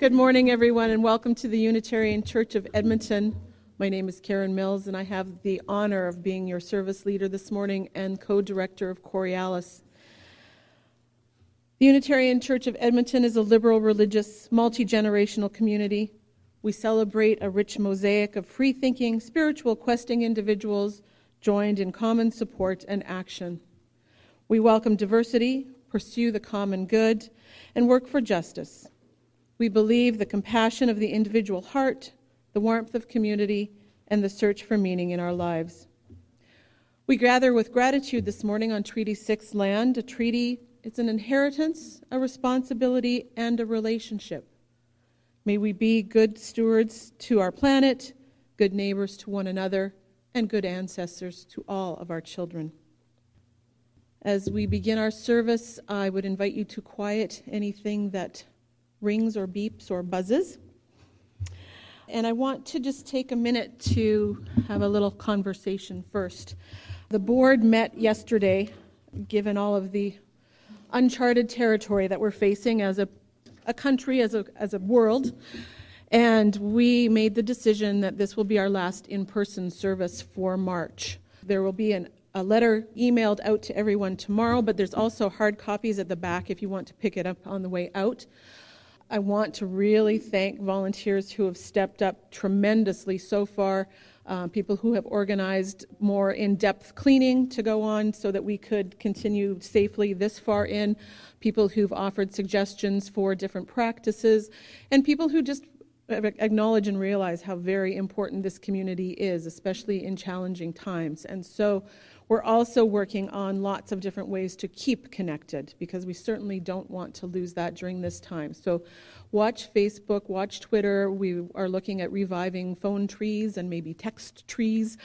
Good morning, everyone, and welcome to the Unitarian Church of Edmonton. My name is Karen Mills, and I have the honor of being your service leader this morning and co director of Coriolis. The Unitarian Church of Edmonton is a liberal, religious, multi generational community. We celebrate a rich mosaic of free thinking, spiritual questing individuals joined in common support and action. We welcome diversity, pursue the common good, and work for justice. We believe the compassion of the individual heart, the warmth of community, and the search for meaning in our lives. We gather with gratitude this morning on Treaty 6 land. A treaty, it's an inheritance, a responsibility, and a relationship. May we be good stewards to our planet, good neighbors to one another, and good ancestors to all of our children. As we begin our service, I would invite you to quiet anything that rings or beeps or buzzes. And I want to just take a minute to have a little conversation first. The board met yesterday, given all of the uncharted territory that we're facing as a, a country, as a, as a world. And we made the decision that this will be our last in person service for March. There will be an, a letter emailed out to everyone tomorrow, but there's also hard copies at the back if you want to pick it up on the way out. I want to really thank volunteers who have stepped up tremendously so far. Uh, people who have organized more in depth cleaning to go on so that we could continue safely this far in, people who've offered suggestions for different practices, and people who just acknowledge and realize how very important this community is, especially in challenging times. And so we're also working on lots of different ways to keep connected because we certainly don't want to lose that during this time. So, watch Facebook, watch Twitter. We are looking at reviving phone trees and maybe text trees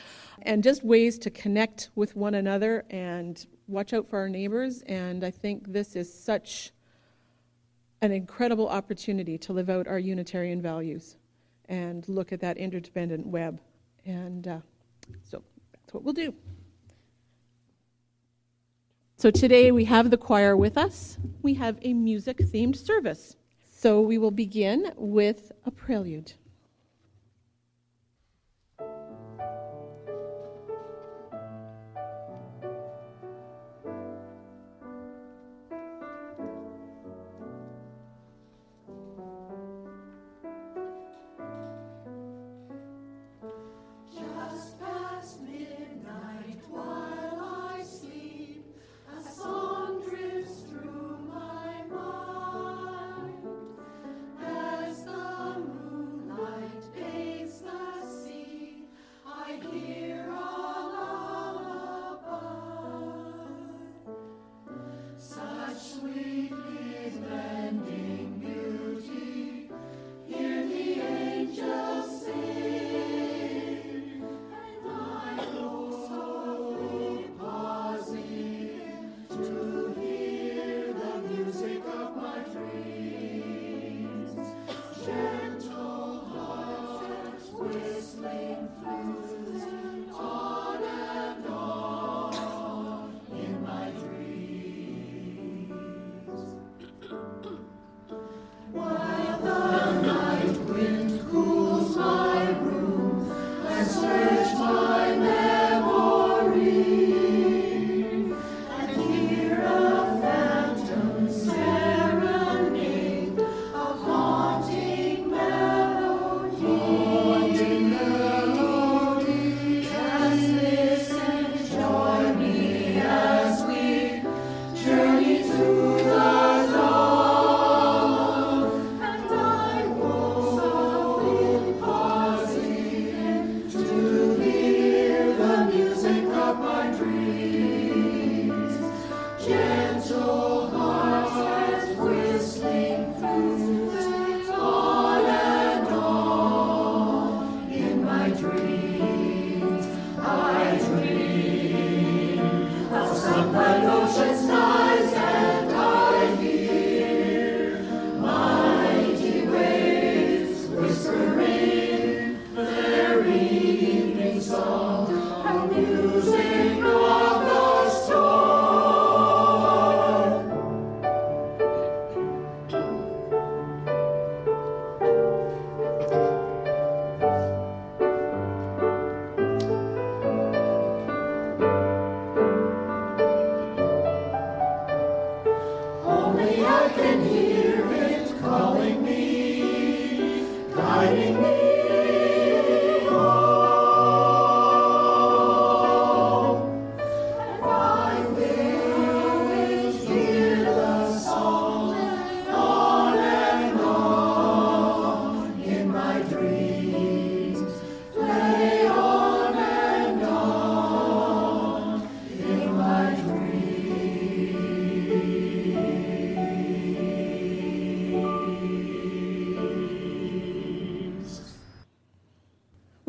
and just ways to connect with one another and watch out for our neighbors. And I think this is such an incredible opportunity to live out our Unitarian values and look at that interdependent web. And uh, so that's what we'll do. So today we have the choir with us. We have a music themed service. So we will begin with a prelude.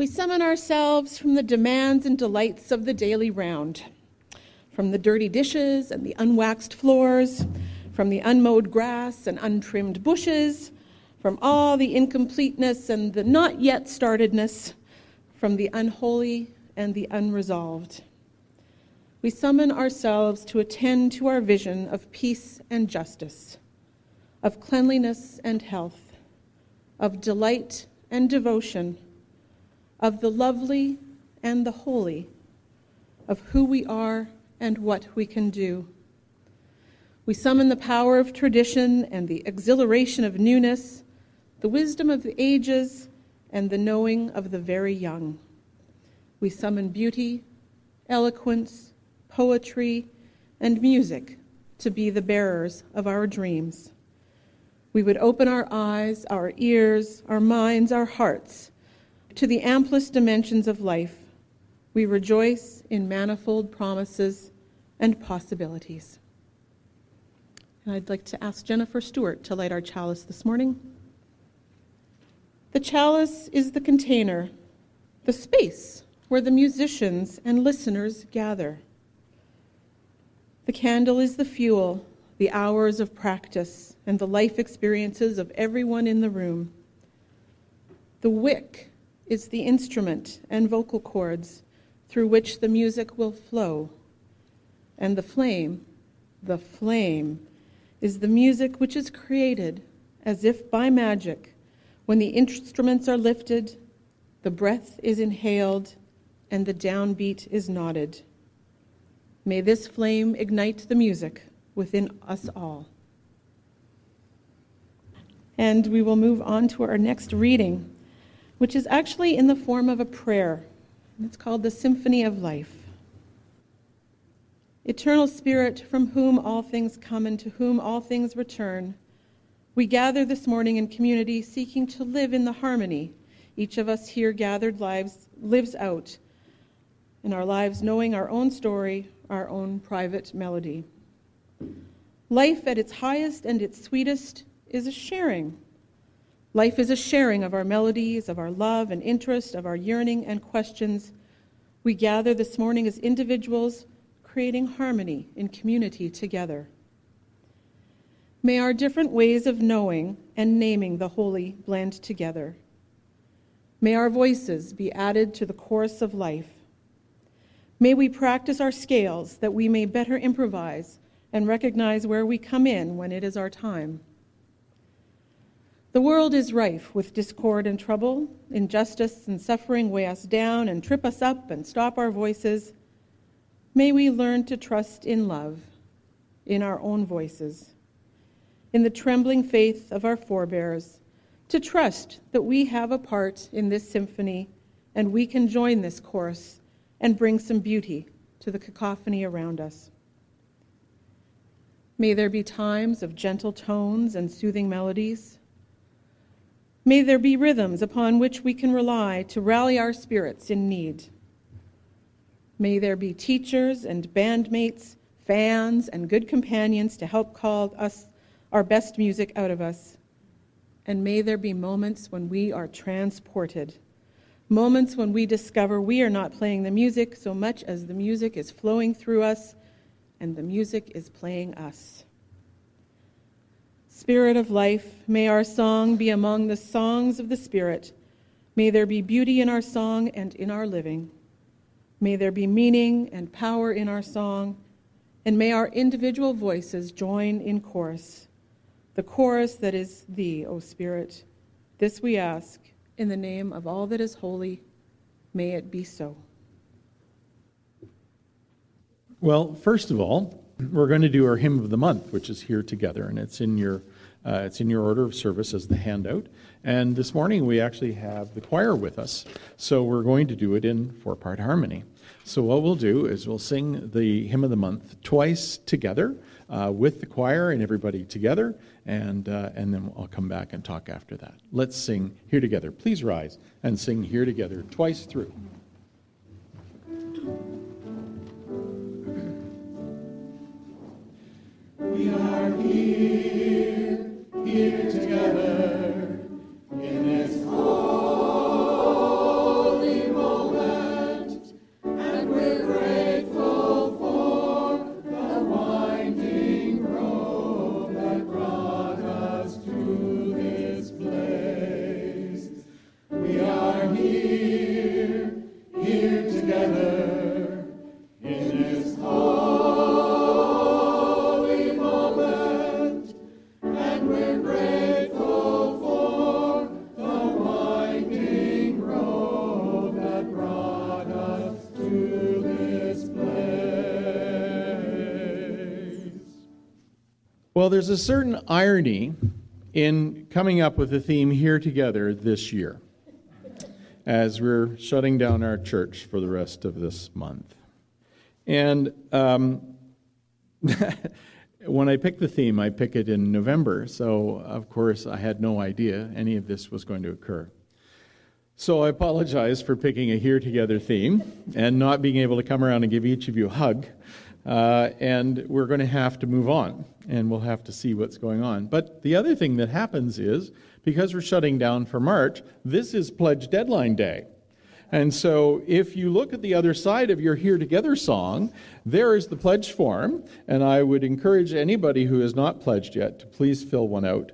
We summon ourselves from the demands and delights of the daily round, from the dirty dishes and the unwaxed floors, from the unmowed grass and untrimmed bushes, from all the incompleteness and the not yet startedness, from the unholy and the unresolved. We summon ourselves to attend to our vision of peace and justice, of cleanliness and health, of delight and devotion of the lovely and the holy, of who we are and what we can do. We summon the power of tradition and the exhilaration of newness, the wisdom of the ages, and the knowing of the very young. We summon beauty, eloquence, poetry, and music to be the bearers of our dreams. We would open our eyes, our ears, our minds, our hearts to the amplest dimensions of life, we rejoice in manifold promises and possibilities. And I'd like to ask Jennifer Stewart to light our chalice this morning. The chalice is the container, the space where the musicians and listeners gather. The candle is the fuel, the hours of practice, and the life experiences of everyone in the room. The wick is the instrument and vocal cords through which the music will flow. And the flame, the flame, is the music which is created as if by magic when the instruments are lifted, the breath is inhaled, and the downbeat is nodded. May this flame ignite the music within us all. And we will move on to our next reading which is actually in the form of a prayer. It's called the Symphony of Life. Eternal Spirit, from whom all things come and to whom all things return, we gather this morning in community seeking to live in the harmony each of us here gathered lives lives out in our lives knowing our own story, our own private melody. Life at its highest and its sweetest is a sharing Life is a sharing of our melodies, of our love and interest, of our yearning and questions. We gather this morning as individuals, creating harmony in community together. May our different ways of knowing and naming the holy blend together. May our voices be added to the chorus of life. May we practice our scales that we may better improvise and recognize where we come in when it is our time. The world is rife with discord and trouble. Injustice and suffering weigh us down and trip us up and stop our voices. May we learn to trust in love, in our own voices, in the trembling faith of our forebears, to trust that we have a part in this symphony and we can join this chorus and bring some beauty to the cacophony around us. May there be times of gentle tones and soothing melodies May there be rhythms upon which we can rely to rally our spirits in need. May there be teachers and bandmates, fans and good companions to help call us our best music out of us. And may there be moments when we are transported, moments when we discover we are not playing the music so much as the music is flowing through us and the music is playing us. Spirit of life, may our song be among the songs of the Spirit. May there be beauty in our song and in our living. May there be meaning and power in our song, and may our individual voices join in chorus, the chorus that is Thee, O Spirit. This we ask in the name of all that is holy. May it be so. Well, first of all, we're going to do our hymn of the month, which is here together, and it's in your uh, it's in your order of service as the handout. And this morning we actually have the choir with us, so we're going to do it in four-part harmony. So what we'll do is we'll sing the hymn of the month twice together uh, with the choir and everybody together, and uh, and then I'll come back and talk after that. Let's sing here together. Please rise and sing here together twice through. We are here, here together in this holy Well, there's a certain irony in coming up with a theme here together this year as we're shutting down our church for the rest of this month. And um, when I pick the theme, I pick it in November, so of course I had no idea any of this was going to occur. So I apologize for picking a here together theme and not being able to come around and give each of you a hug. Uh, and we're going to have to move on and we'll have to see what's going on. But the other thing that happens is because we're shutting down for March, this is pledge deadline day. And so if you look at the other side of your Here Together song, there is the pledge form. And I would encourage anybody who has not pledged yet to please fill one out,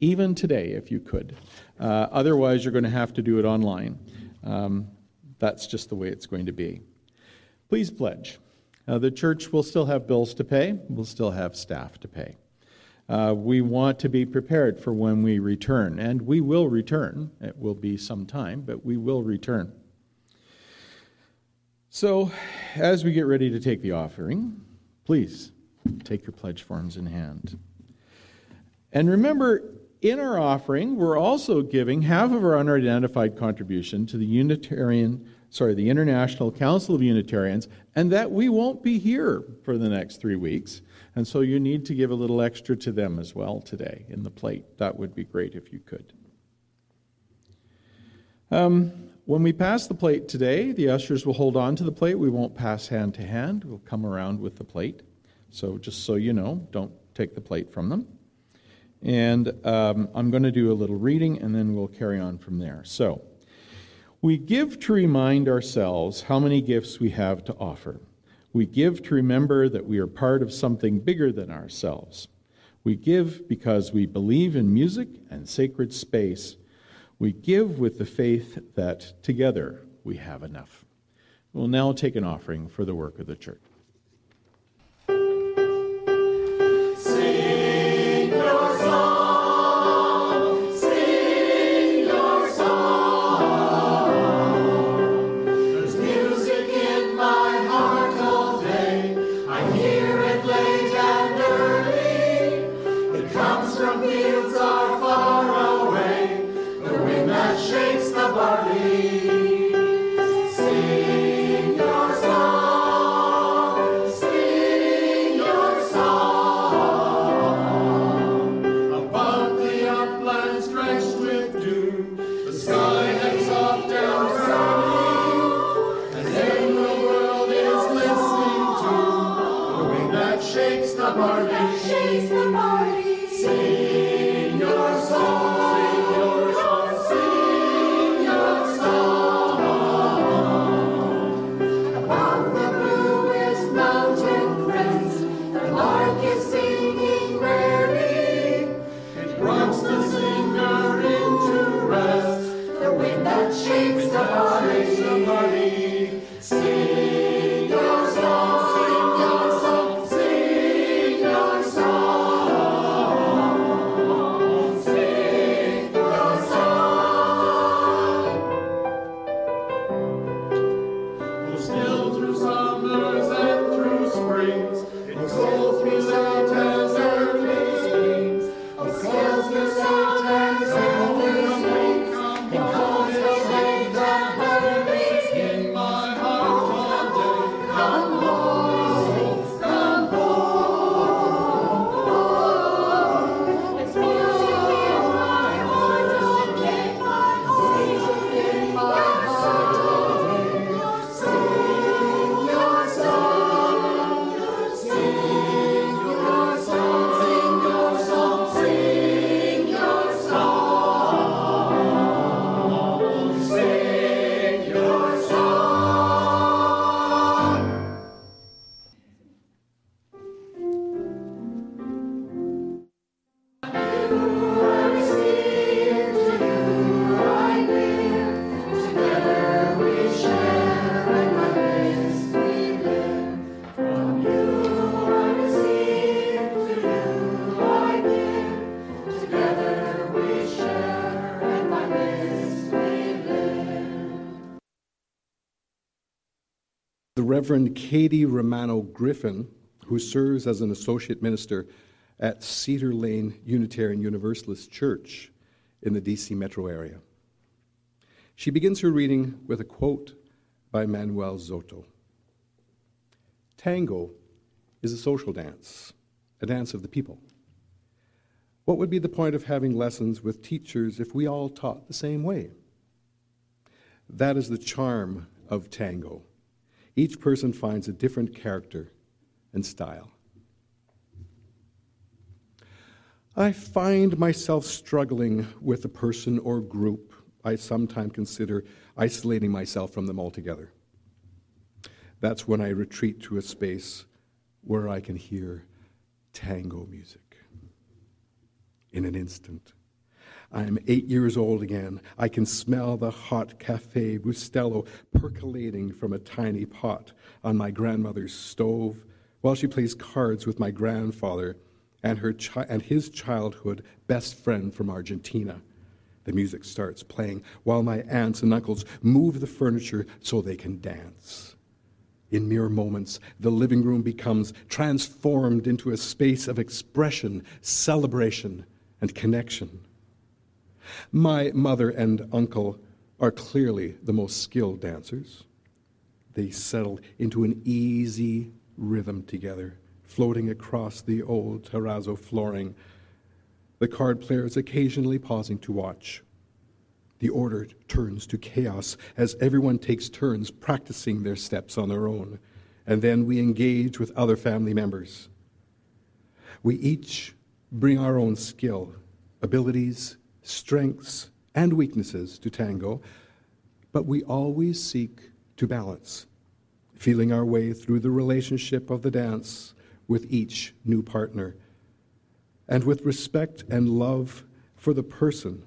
even today if you could. Uh, otherwise, you're going to have to do it online. Um, that's just the way it's going to be. Please pledge. Uh, the church will still have bills to pay, we'll still have staff to pay. Uh, we want to be prepared for when we return, and we will return. It will be some time, but we will return. So, as we get ready to take the offering, please take your pledge forms in hand. And remember, in our offering, we're also giving half of our unidentified contribution to the Unitarian sorry, the International Council of Unitarians, and that we won't be here for the next three weeks. And so you need to give a little extra to them as well today in the plate. That would be great if you could. Um, when we pass the plate today, the ushers will hold on to the plate. We won't pass hand to hand. We'll come around with the plate. So just so you know, don't take the plate from them. And um, I'm going to do a little reading and then we'll carry on from there. So, we give to remind ourselves how many gifts we have to offer. We give to remember that we are part of something bigger than ourselves. We give because we believe in music and sacred space. We give with the faith that together we have enough. We'll now take an offering for the work of the church. Reverend Katie Romano Griffin, who serves as an associate minister at Cedar Lane Unitarian Universalist Church in the DC metro area. She begins her reading with a quote by Manuel Zoto Tango is a social dance, a dance of the people. What would be the point of having lessons with teachers if we all taught the same way? That is the charm of tango. Each person finds a different character and style. I find myself struggling with a person or group. I sometimes consider isolating myself from them altogether. That's when I retreat to a space where I can hear tango music in an instant. I am eight years old again. I can smell the hot Cafe Bustelo percolating from a tiny pot on my grandmother's stove while she plays cards with my grandfather and, her chi- and his childhood best friend from Argentina. The music starts playing while my aunts and uncles move the furniture so they can dance. In mere moments, the living room becomes transformed into a space of expression, celebration, and connection. My mother and uncle are clearly the most skilled dancers. They settle into an easy rhythm together floating across the old terrazzo flooring, the card players occasionally pausing to watch. The order turns to chaos as everyone takes turns practicing their steps on their own, and then we engage with other family members. We each bring our own skill, abilities, strengths, and weaknesses to tango, but we always seek to balance, feeling our way through the relationship of the dance with each new partner, and with respect and love for the person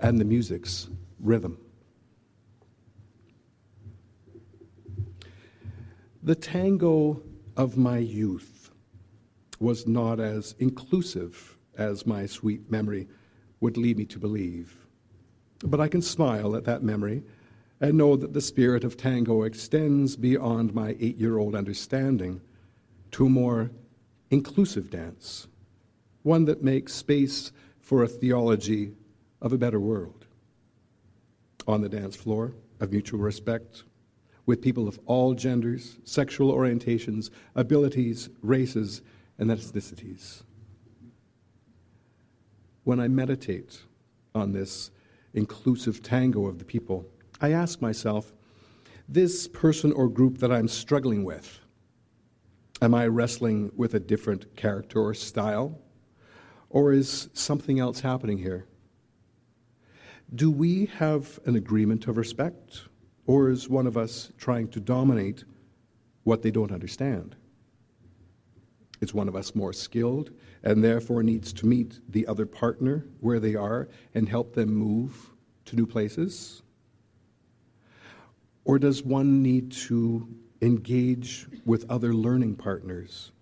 and the music's rhythm. The tango of my youth was not as inclusive as my sweet memory would lead me to believe. But I can smile at that memory and know that the spirit of tango extends beyond my eight year old understanding to a more inclusive dance, one that makes space for a theology of a better world. On the dance floor of mutual respect, with people of all genders, sexual orientations, abilities, races, and ethnicities. When I meditate on this inclusive tango of the people, I ask myself, this person or group that I'm struggling with, Am I wrestling with a different character or style? Or is something else happening here? Do we have an agreement of respect? Or is one of us trying to dominate what they don't understand? Is one of us more skilled and therefore needs to meet the other partner where they are and help them move to new places? Or does one need to engage with other learning partners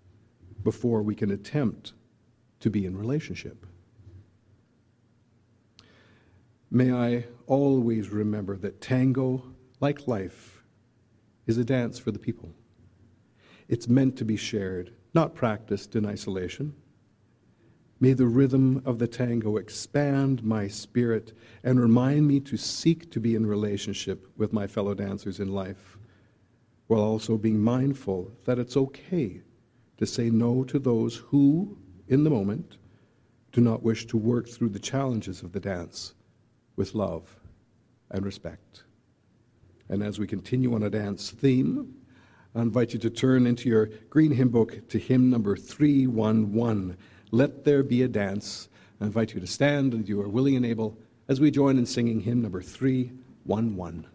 before we can attempt to be in relationship. May I always remember that tango, like life, is a dance for the people. It's meant to be shared, not practiced in isolation. May the rhythm of the tango expand my spirit and remind me to seek to be in relationship with my fellow dancers in life while also being mindful that it's okay to say no to those who, in the moment, do not wish to work through the challenges of the dance with love and respect. And as we continue on a dance theme, I invite you to turn into your green hymn book to hymn number 311, Let There Be a Dance. I invite you to stand and you are willing and able as we join in singing hymn number 311.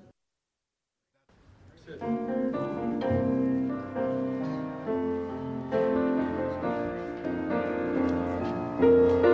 Let it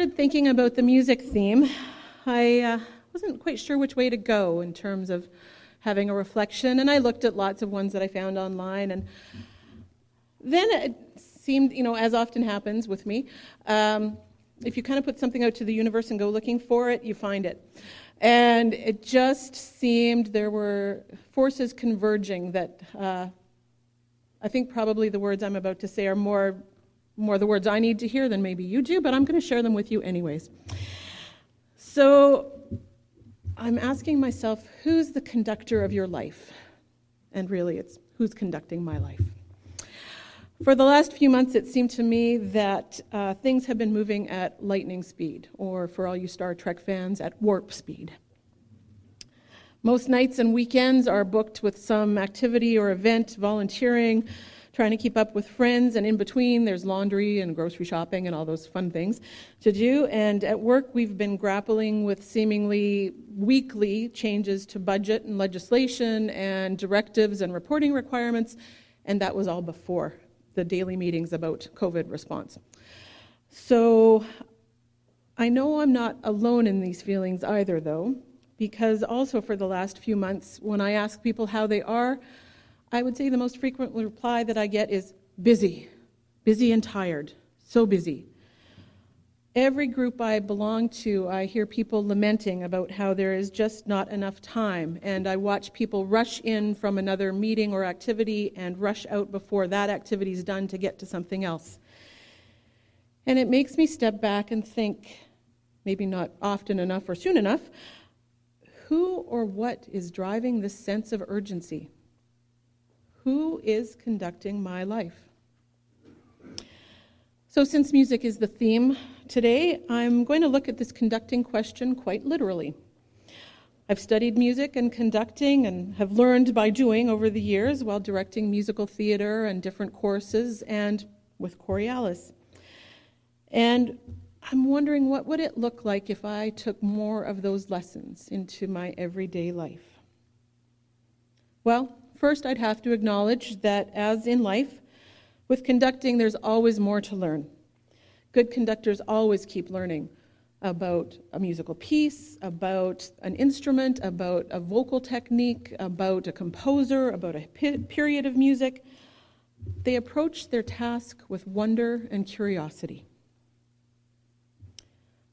started thinking about the music theme, I uh, wasn't quite sure which way to go in terms of having a reflection, and I looked at lots of ones that I found online, and then it seemed, you know, as often happens with me, um, if you kind of put something out to the universe and go looking for it, you find it. And it just seemed there were forces converging that uh, I think probably the words I'm about to say are more, more the words I need to hear than maybe you do, but I'm going to share them with you anyways. So I'm asking myself, who's the conductor of your life? And really, it's who's conducting my life. For the last few months, it seemed to me that uh, things have been moving at lightning speed, or for all you Star Trek fans, at warp speed. Most nights and weekends are booked with some activity or event, volunteering, trying to keep up with friends, and in between, there's laundry and grocery shopping and all those fun things to do. And at work, we've been grappling with seemingly weekly changes to budget and legislation and directives and reporting requirements, and that was all before the daily meetings about COVID response. So I know I'm not alone in these feelings either, though, because also for the last few months, when I ask people how they are, I would say the most frequent reply that I get is busy, busy and tired, so busy. Every group I belong to, I hear people lamenting about how there is just not enough time. And I watch people rush in from another meeting or activity and rush out before that activity is done to get to something else. And it makes me step back and think, maybe not often enough or soon enough, who or what is driving this sense of urgency? Who is conducting my life? So, since music is the theme today, I'm going to look at this conducting question quite literally. I've studied music and conducting and have learned by doing over the years while directing musical theater and different courses and with Coriolis. And I'm wondering what would it look like if I took more of those lessons into my everyday life? Well, first I'd have to acknowledge that as in life, with conducting, there's always more to learn. Good conductors always keep learning about a musical piece, about an instrument, about a vocal technique, about a composer, about a period of music. They approach their task with wonder and curiosity.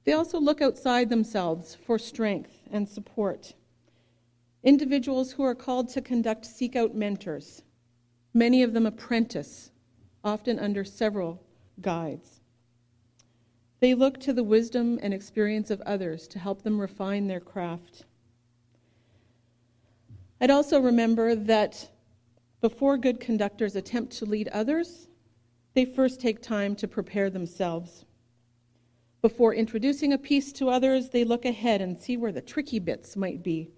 They also look outside themselves for strength and support. Individuals who are called to conduct seek out mentors, many of them apprentice often under several guides. They look to the wisdom and experience of others to help them refine their craft. I'd also remember that before good conductors attempt to lead others, they first take time to prepare themselves. Before introducing a piece to others, they look ahead and see where the tricky bits might be.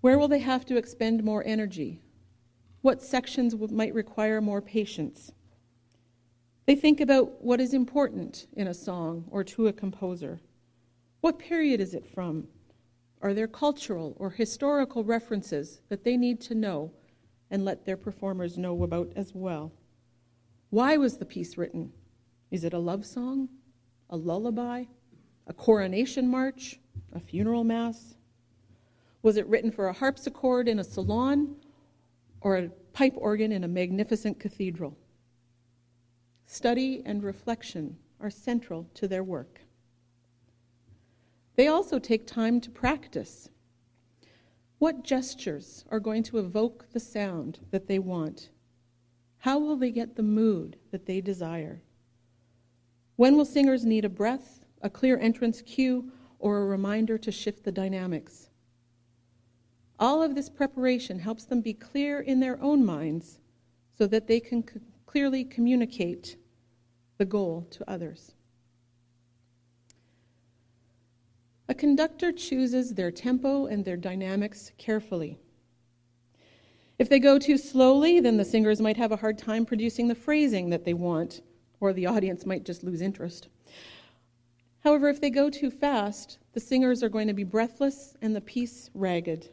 Where will they have to expend more energy? What sections might require more patience? They think about what is important in a song or to a composer. What period is it from? Are there cultural or historical references that they need to know and let their performers know about as well? Why was the piece written? Is it a love song? A lullaby? A coronation march? A funeral mass? Was it written for a harpsichord in a salon or a pipe organ in a magnificent cathedral. Study and reflection are central to their work. They also take time to practice. What gestures are going to evoke the sound that they want? How will they get the mood that they desire? When will singers need a breath, a clear entrance cue, or a reminder to shift the dynamics? All of this preparation helps them be clear in their own minds so that they can c- clearly communicate the goal to others. A conductor chooses their tempo and their dynamics carefully. If they go too slowly, then the singers might have a hard time producing the phrasing that they want, or the audience might just lose interest. However, if they go too fast, the singers are going to be breathless and the piece ragged.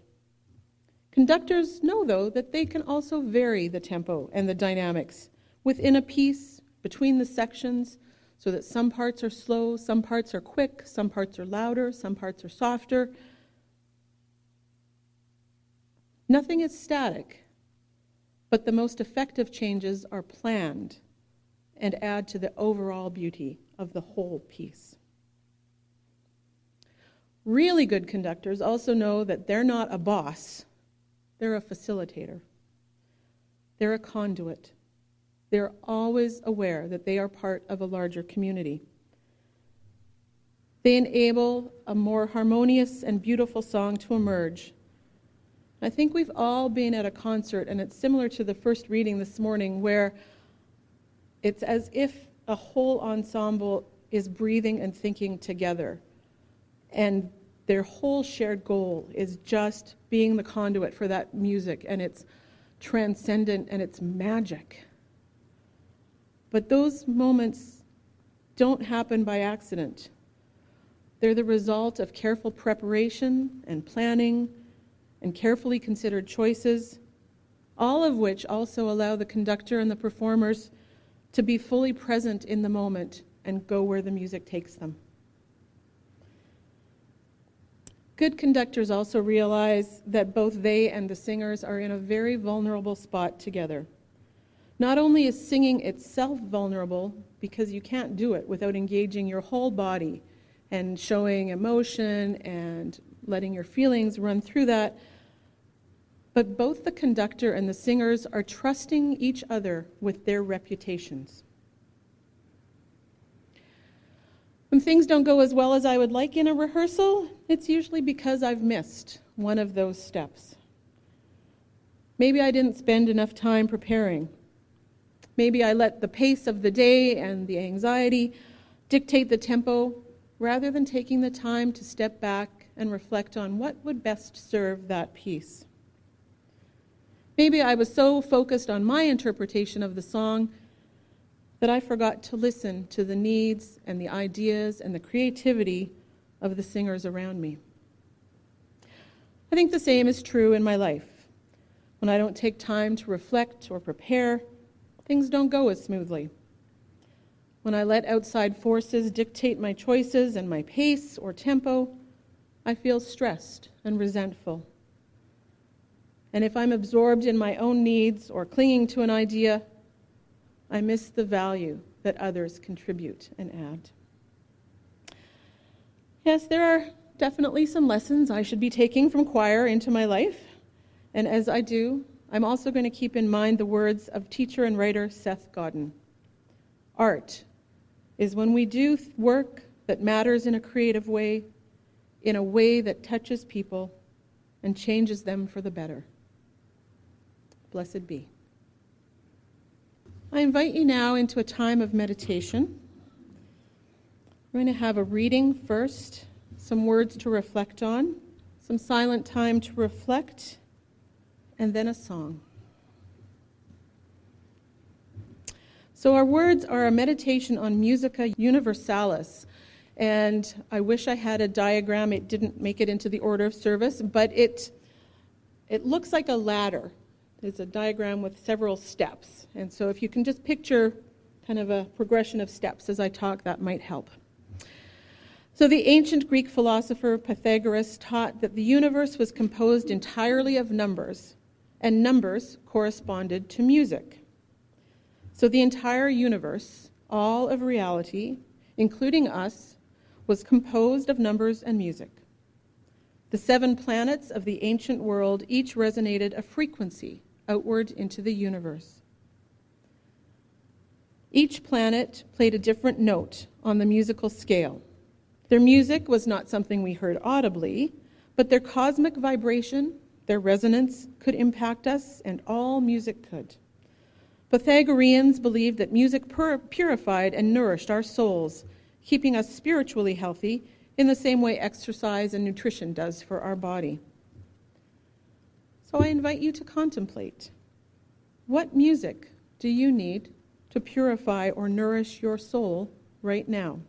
Conductors know, though, that they can also vary the tempo and the dynamics within a piece, between the sections, so that some parts are slow, some parts are quick, some parts are louder, some parts are softer. Nothing is static, but the most effective changes are planned and add to the overall beauty of the whole piece. Really good conductors also know that they're not a boss, they're a facilitator, they're a conduit. They're always aware that they are part of a larger community. They enable a more harmonious and beautiful song to emerge. I think we've all been at a concert, and it's similar to the first reading this morning, where it's as if a whole ensemble is breathing and thinking together. And their whole shared goal is just being the conduit for that music, and it's transcendent and it's magic. But those moments don't happen by accident. They're the result of careful preparation and planning and carefully considered choices, all of which also allow the conductor and the performers to be fully present in the moment and go where the music takes them. Good conductors also realize that both they and the singers are in a very vulnerable spot together. Not only is singing itself vulnerable, because you can't do it without engaging your whole body and showing emotion and letting your feelings run through that, but both the conductor and the singers are trusting each other with their reputations. When things don't go as well as I would like in a rehearsal, it's usually because I've missed one of those steps. Maybe I didn't spend enough time preparing. Maybe I let the pace of the day and the anxiety dictate the tempo rather than taking the time to step back and reflect on what would best serve that piece. Maybe I was so focused on my interpretation of the song that I forgot to listen to the needs and the ideas and the creativity of the singers around me. I think the same is true in my life. When I don't take time to reflect or prepare, things don't go as smoothly. When I let outside forces dictate my choices and my pace or tempo, I feel stressed and resentful. And if I'm absorbed in my own needs or clinging to an idea, I miss the value that others contribute and add. Yes, there are definitely some lessons I should be taking from choir into my life. And as I do, I'm also going to keep in mind the words of teacher and writer Seth Godin. Art is when we do work that matters in a creative way, in a way that touches people and changes them for the better. Blessed be. I invite you now into a time of meditation. We're going to have a reading first, some words to reflect on, some silent time to reflect, and then a song. So, our words are a meditation on Musica Universalis. And I wish I had a diagram. It didn't make it into the order of service, but it, it looks like a ladder is a diagram with several steps. And so if you can just picture kind of a progression of steps as I talk, that might help. So the ancient Greek philosopher Pythagoras taught that the universe was composed entirely of numbers, and numbers corresponded to music. So the entire universe, all of reality, including us, was composed of numbers and music. The seven planets of the ancient world each resonated a frequency outward into the universe. Each planet played a different note on the musical scale. Their music was not something we heard audibly, but their cosmic vibration, their resonance, could impact us, and all music could. Pythagoreans believed that music pur- purified and nourished our souls, keeping us spiritually healthy in the same way exercise and nutrition does for our body. So I invite you to contemplate what music do you need to purify or nourish your soul right now?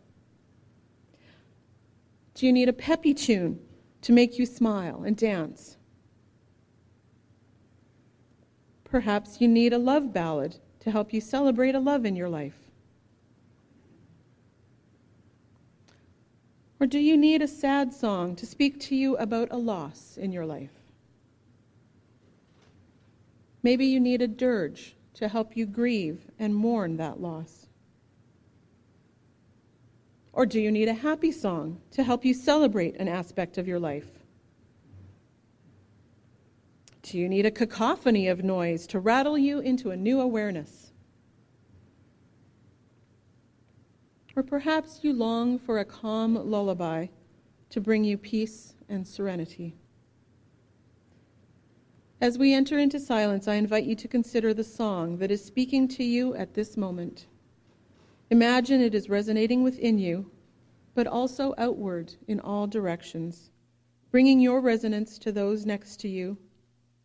Do you need a peppy tune to make you smile and dance? Perhaps you need a love ballad to help you celebrate a love in your life. Or do you need a sad song to speak to you about a loss in your life? Maybe you need a dirge to help you grieve and mourn that loss. Or do you need a happy song to help you celebrate an aspect of your life? Do you need a cacophony of noise to rattle you into a new awareness? Or perhaps you long for a calm lullaby to bring you peace and serenity. As we enter into silence, I invite you to consider the song that is speaking to you at this moment. Imagine it is resonating within you, but also outward in all directions, bringing your resonance to those next to you,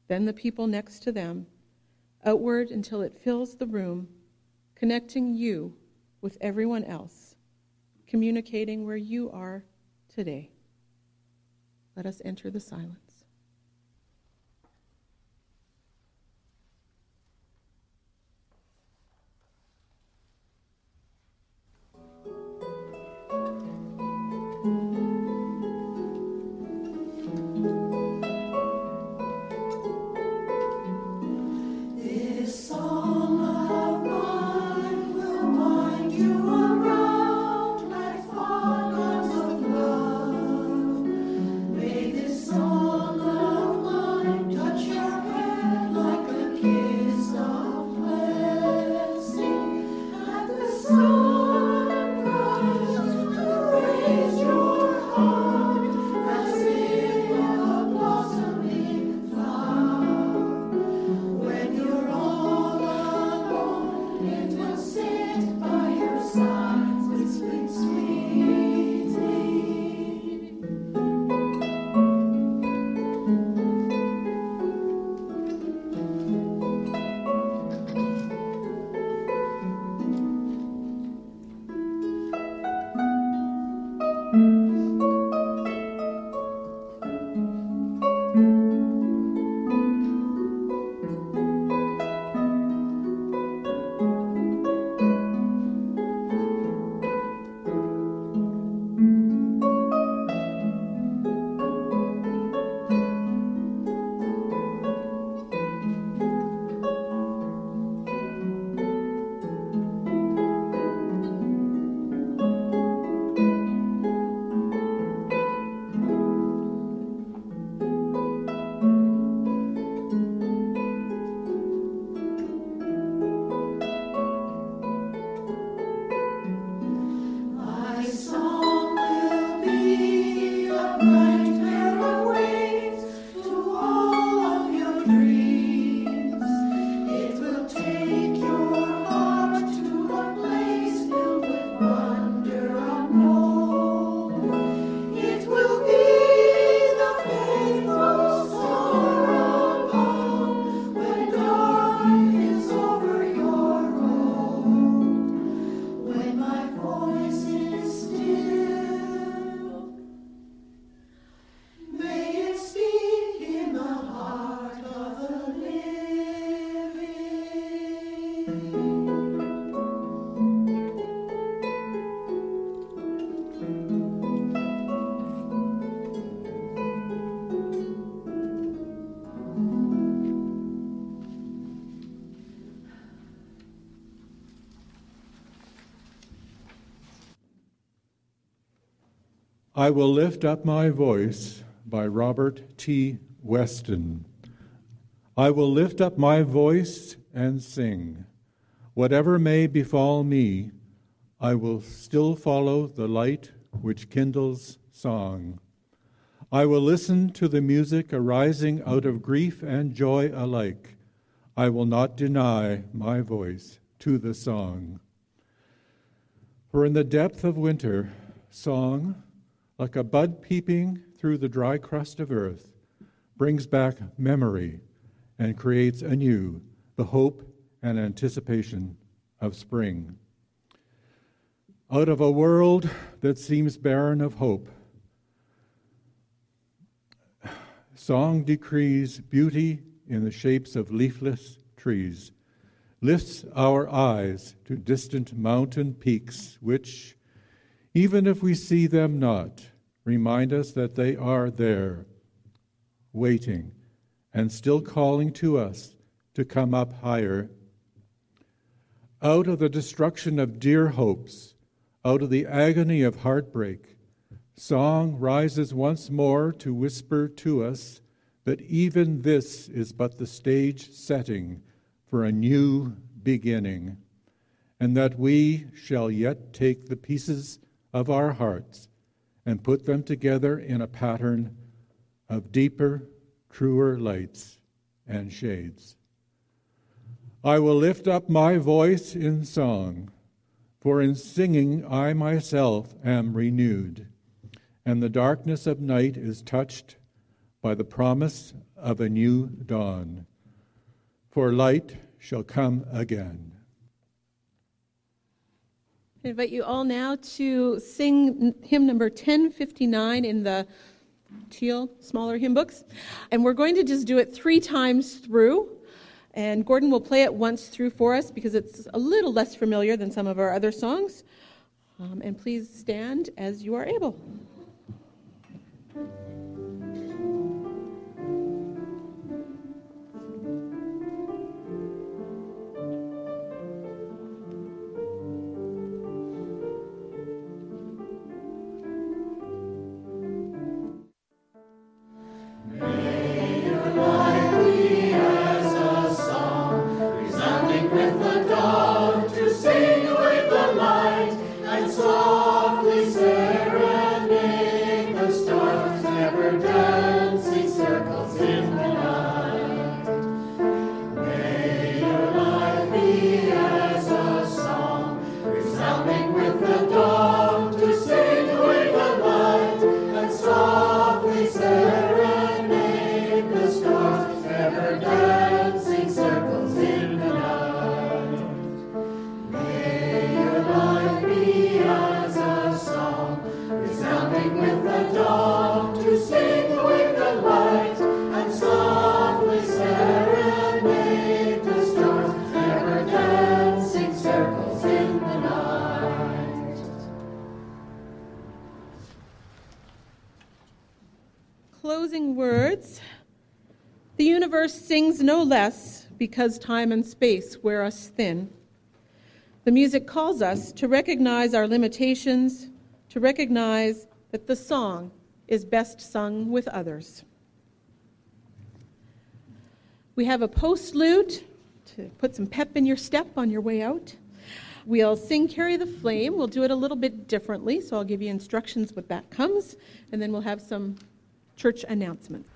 then the people next to them, outward until it fills the room, connecting you with everyone else, communicating where you are today. Let us enter the silence. I Will Lift Up My Voice by Robert T. Weston. I will lift up my voice and sing. Whatever may befall me, I will still follow the light which kindles song. I will listen to the music arising out of grief and joy alike. I will not deny my voice to the song. For in the depth of winter, song, like a bud peeping through the dry crust of earth, brings back memory and creates anew the hope and anticipation of spring. Out of a world that seems barren of hope, song decrees beauty in the shapes of leafless trees, lifts our eyes to distant mountain peaks, which, even if we see them not, remind us that they are there, waiting, and still calling to us to come up higher. Out of the destruction of dear hopes, out of the agony of heartbreak, song rises once more to whisper to us that even this is but the stage setting for a new beginning, and that we shall yet take the pieces of our hearts and put them together in a pattern of deeper, truer lights and shades. I will lift up my voice in song, for in singing I myself am renewed, and the darkness of night is touched by the promise of a new dawn. For light shall come again. I invite you all now to sing hymn number 1059 in the teal, smaller hymn books. And we're going to just do it three times through. And Gordon will play it once through for us because it's a little less familiar than some of our other songs. Um, and please stand as you are able. Closing words. The universe sings no less because time and space wear us thin. The music calls us to recognize our limitations, to recognize that the song is best sung with others. We have a postlude to put some pep in your step on your way out. We'll sing Carry the Flame. We'll do it a little bit differently, so I'll give you instructions when that comes, and then we'll have some church announcements.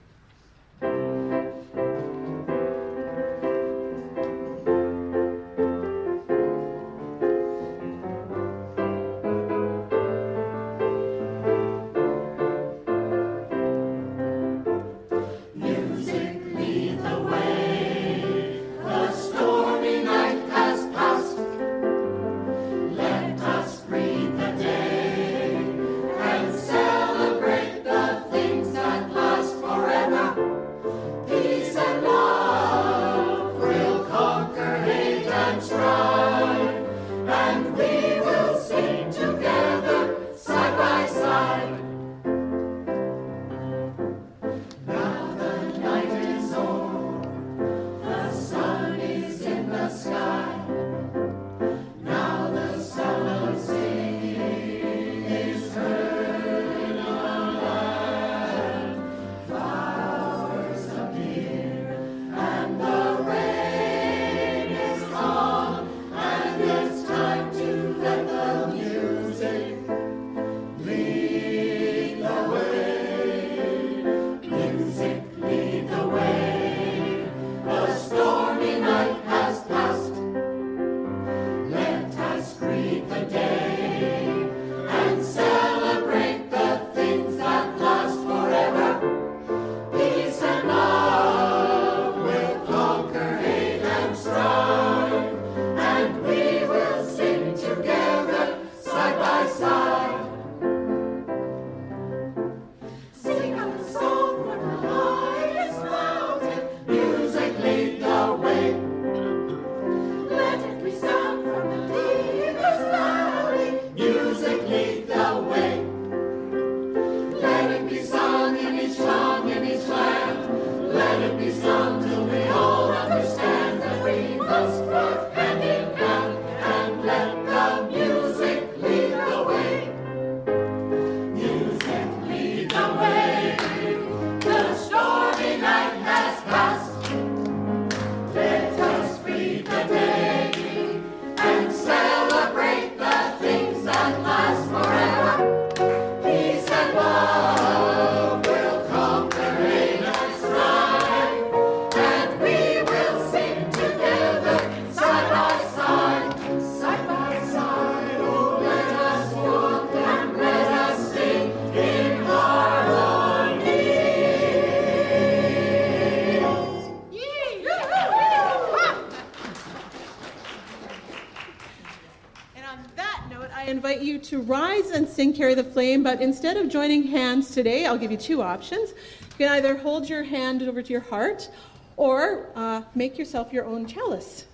And the Flame, but instead of joining hands today, I'll give you two options. You can either hold your hand over to your heart or uh, make yourself your own chalice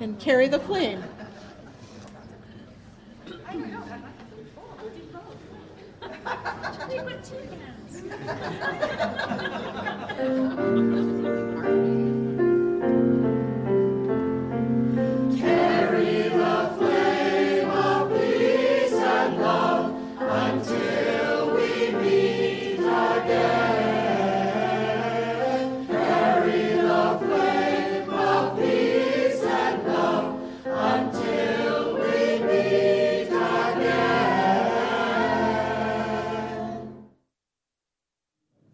and carry the flame.